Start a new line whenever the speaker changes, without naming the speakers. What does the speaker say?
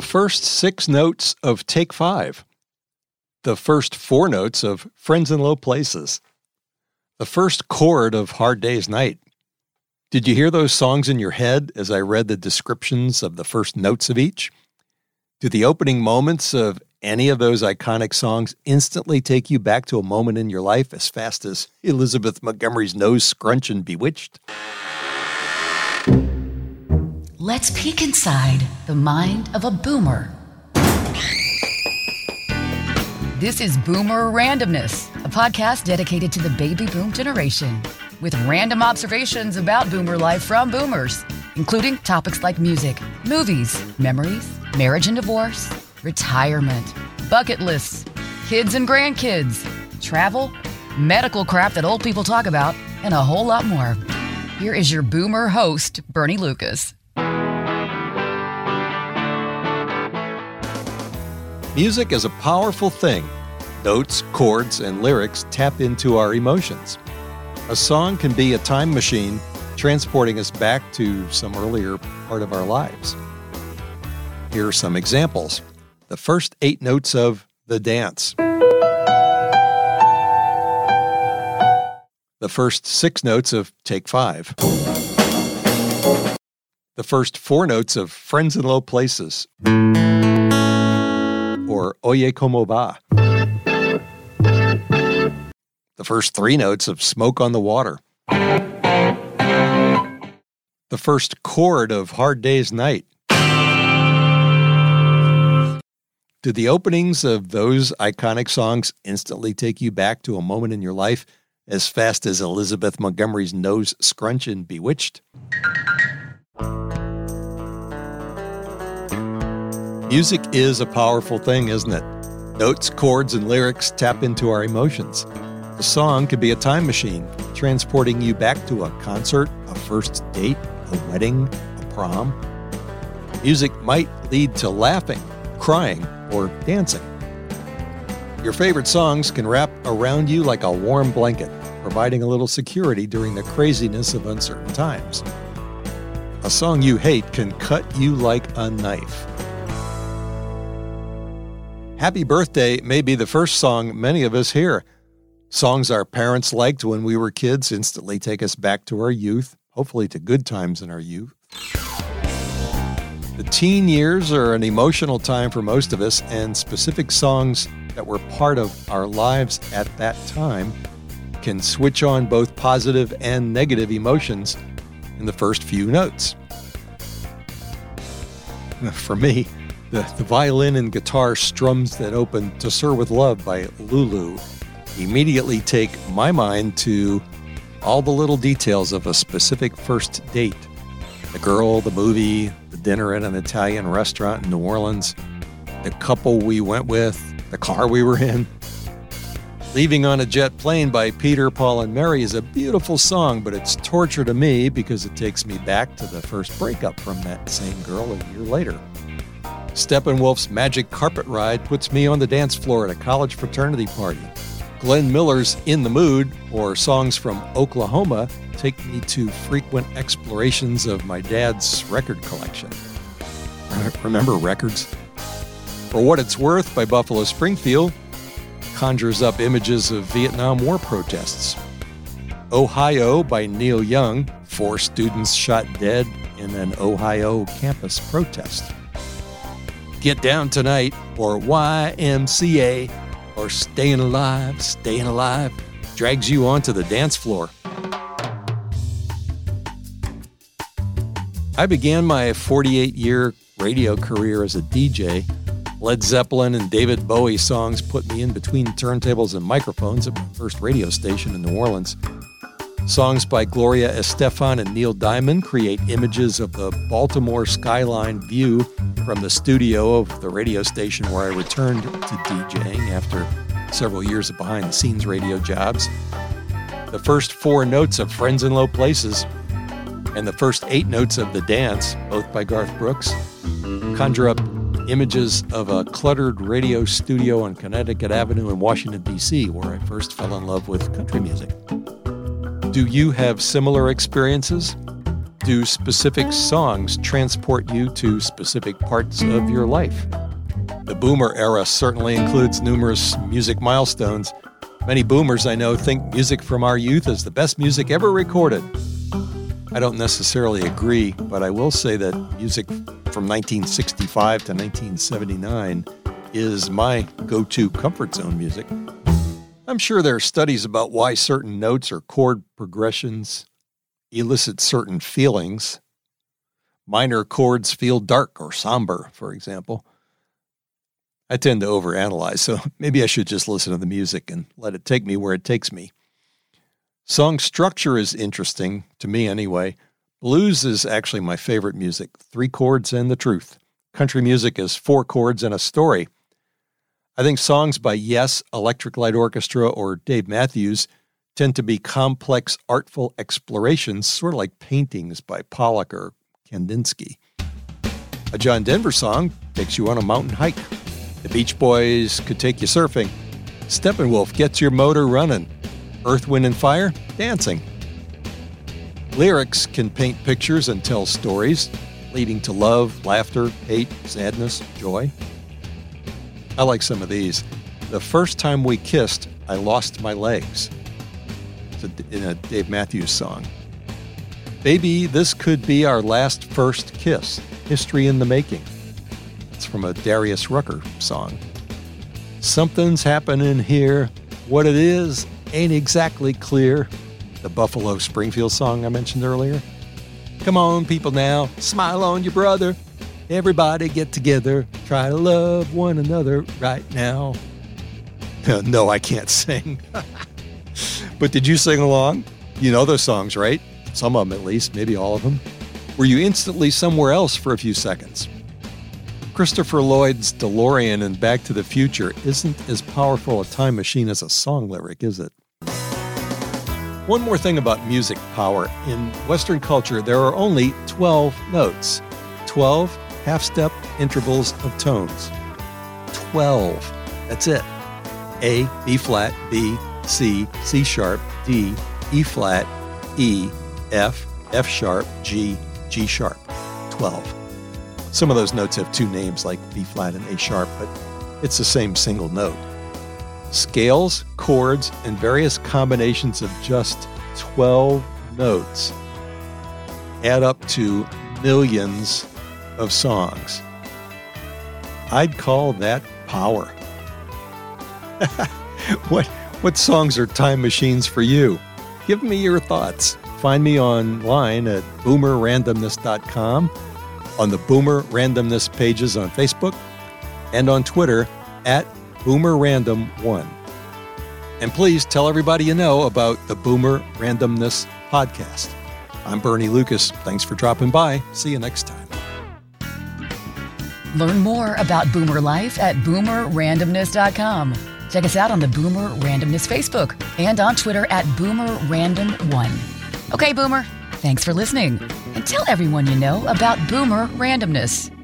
The first six notes of Take Five. The first four notes of Friends in Low Places. The first chord of Hard Day's Night. Did you hear those songs in your head as I read the descriptions of the first notes of each? Do the opening moments of any of those iconic songs instantly take you back to a moment in your life as fast as Elizabeth Montgomery's nose scrunch and bewitched?
Let's peek inside the mind of a boomer. This is Boomer Randomness, a podcast dedicated to the baby boom generation with random observations about boomer life from boomers, including topics like music, movies, memories, marriage and divorce, retirement, bucket lists, kids and grandkids, travel, medical crap that old people talk about, and a whole lot more. Here is your boomer host, Bernie Lucas.
Music is a powerful thing. Notes, chords, and lyrics tap into our emotions. A song can be a time machine transporting us back to some earlier part of our lives. Here are some examples. The first eight notes of The Dance. The first six notes of Take Five. The first four notes of Friends in Low Places. Or Oye Como Va the first three notes of Smoke on the Water, the first chord of Hard Day's Night. Do the openings of those iconic songs instantly take you back to a moment in your life as fast as Elizabeth Montgomery's nose scrunch in Bewitched? Music is a powerful thing, isn't it? Notes, chords, and lyrics tap into our emotions. A song could be a time machine, transporting you back to a concert, a first date, a wedding, a prom. Music might lead to laughing, crying, or dancing. Your favorite songs can wrap around you like a warm blanket, providing a little security during the craziness of uncertain times. A song you hate can cut you like a knife. Happy Birthday may be the first song many of us hear. Songs our parents liked when we were kids instantly take us back to our youth, hopefully to good times in our youth. The teen years are an emotional time for most of us, and specific songs that were part of our lives at that time can switch on both positive and negative emotions in the first few notes. For me, the, violin and guitar strums that open To Sir with Love by Lulu immediately take my mind to all the little details of a specific first date the girl, the movie, the dinner at an Italian restaurant in New Orleans, the couple we went with, the car we were in. Leaving on a Jet Plane by Peter, Paul, and Mary is a beautiful song, but it's torture to me because it takes me back to the first breakup from that same girl a year later. Steppenwolf's Magic Carpet Ride puts me on the dance floor at a college fraternity party. Glenn Miller's In the Mood or songs from Oklahoma take me to frequent explorations of my dad's record collection. Remember records? For What It's Worth by Buffalo Springfield conjures up images of Vietnam War protests. Ohio by Neil Young, four students shot dead in an Ohio campus protest. Get Down Tonight, or YMCA, or Staying Alive, Staying Alive drags you onto the dance floor. I began my 48 year radio career as a DJ. Led Zeppelin and David Bowie songs put me in between turntables and microphones at my first radio station in New Orleans. Songs by Gloria Estefan and Neil Diamond create images of the Baltimore skyline view from the studio of the radio station where I returned to DJing after several years of behind the scenes radio jobs. The first four notes of Friends in Low Places and the first eight notes of The Dance, both by Garth Brooks, conjure up images of a cluttered radio studio on Connecticut Avenue in Washington, D.C., where I first fell in love with country music. Do you have similar experiences? do specific uh, songs transport you to specific parts of your life? The boomer era certainly includes numerous music milestones. Many boomers I know think music from our youth is the best music ever recorded. I don't necessarily agree, but I will say that music from 1965 to 1979 is my go to comfort zone music. I'm sure there are studies about why certain notes or chord progressions elicit certain feelings. Minor chords feel dark or somber, for example. I tend to overanalyze, so maybe I should just listen to the music and let it take me where it takes me. Song structure is interesting, to me anyway. Blues is actually my favorite music three chords and the truth. Country music is four chords and a story. I think songs by Yes, Electric Light Orchestra, or Dave Matthews tend to be complex, artful explorations, sort of like paintings by Pollock or Kandinsky. A John Denver song takes you on a mountain hike. The Beach Boys could take you surfing. Steppenwolf gets your motor running. Earth, Wind, and Fire, dancing. Lyrics can paint pictures and tell stories, leading to love, laughter, hate, sadness, joy. I like some of these. The first time we kissed, I lost my legs. It's in a Dave Matthews song. Baby, this could be our last first kiss. History in the making. It's from a Darius Rucker song. Something's happening here. What it is ain't exactly clear. The Buffalo Springfield song I mentioned earlier. Come on, people now, smile on your brother. Everybody get together, try to love one another right now. no, I can't sing. but did you sing along? You know those songs, right? Some of them at least, maybe all of them. Were you instantly somewhere else for a few seconds? Christopher Lloyd's DeLorean in Back to the Future isn't as powerful a time machine as a song lyric, is it? One more thing about music power. In Western culture, there are only 12 notes. 12 half step intervals of tones. 12. That's it. A, B flat, B, C, C sharp, D, E flat, E, F, F sharp, G, G sharp. 12. Some of those notes have two names like B flat and A sharp, but it's the same single note. Scales, chords, and various combinations of just 12 notes add up to millions of songs. I'd call that power. what what songs are time machines for you? Give me your thoughts. Find me online at boomerrandomness.com, on the Boomer Randomness pages on Facebook, and on Twitter at boomerrandom1. And please tell everybody you know about the Boomer Randomness podcast. I'm Bernie Lucas. Thanks for dropping by. See you next time.
Learn more about Boomer Life at boomerrandomness.com. Check us out on the Boomer Randomness Facebook and on Twitter at BoomerRandom1. Okay, Boomer, thanks for listening. And tell everyone you know about Boomer Randomness.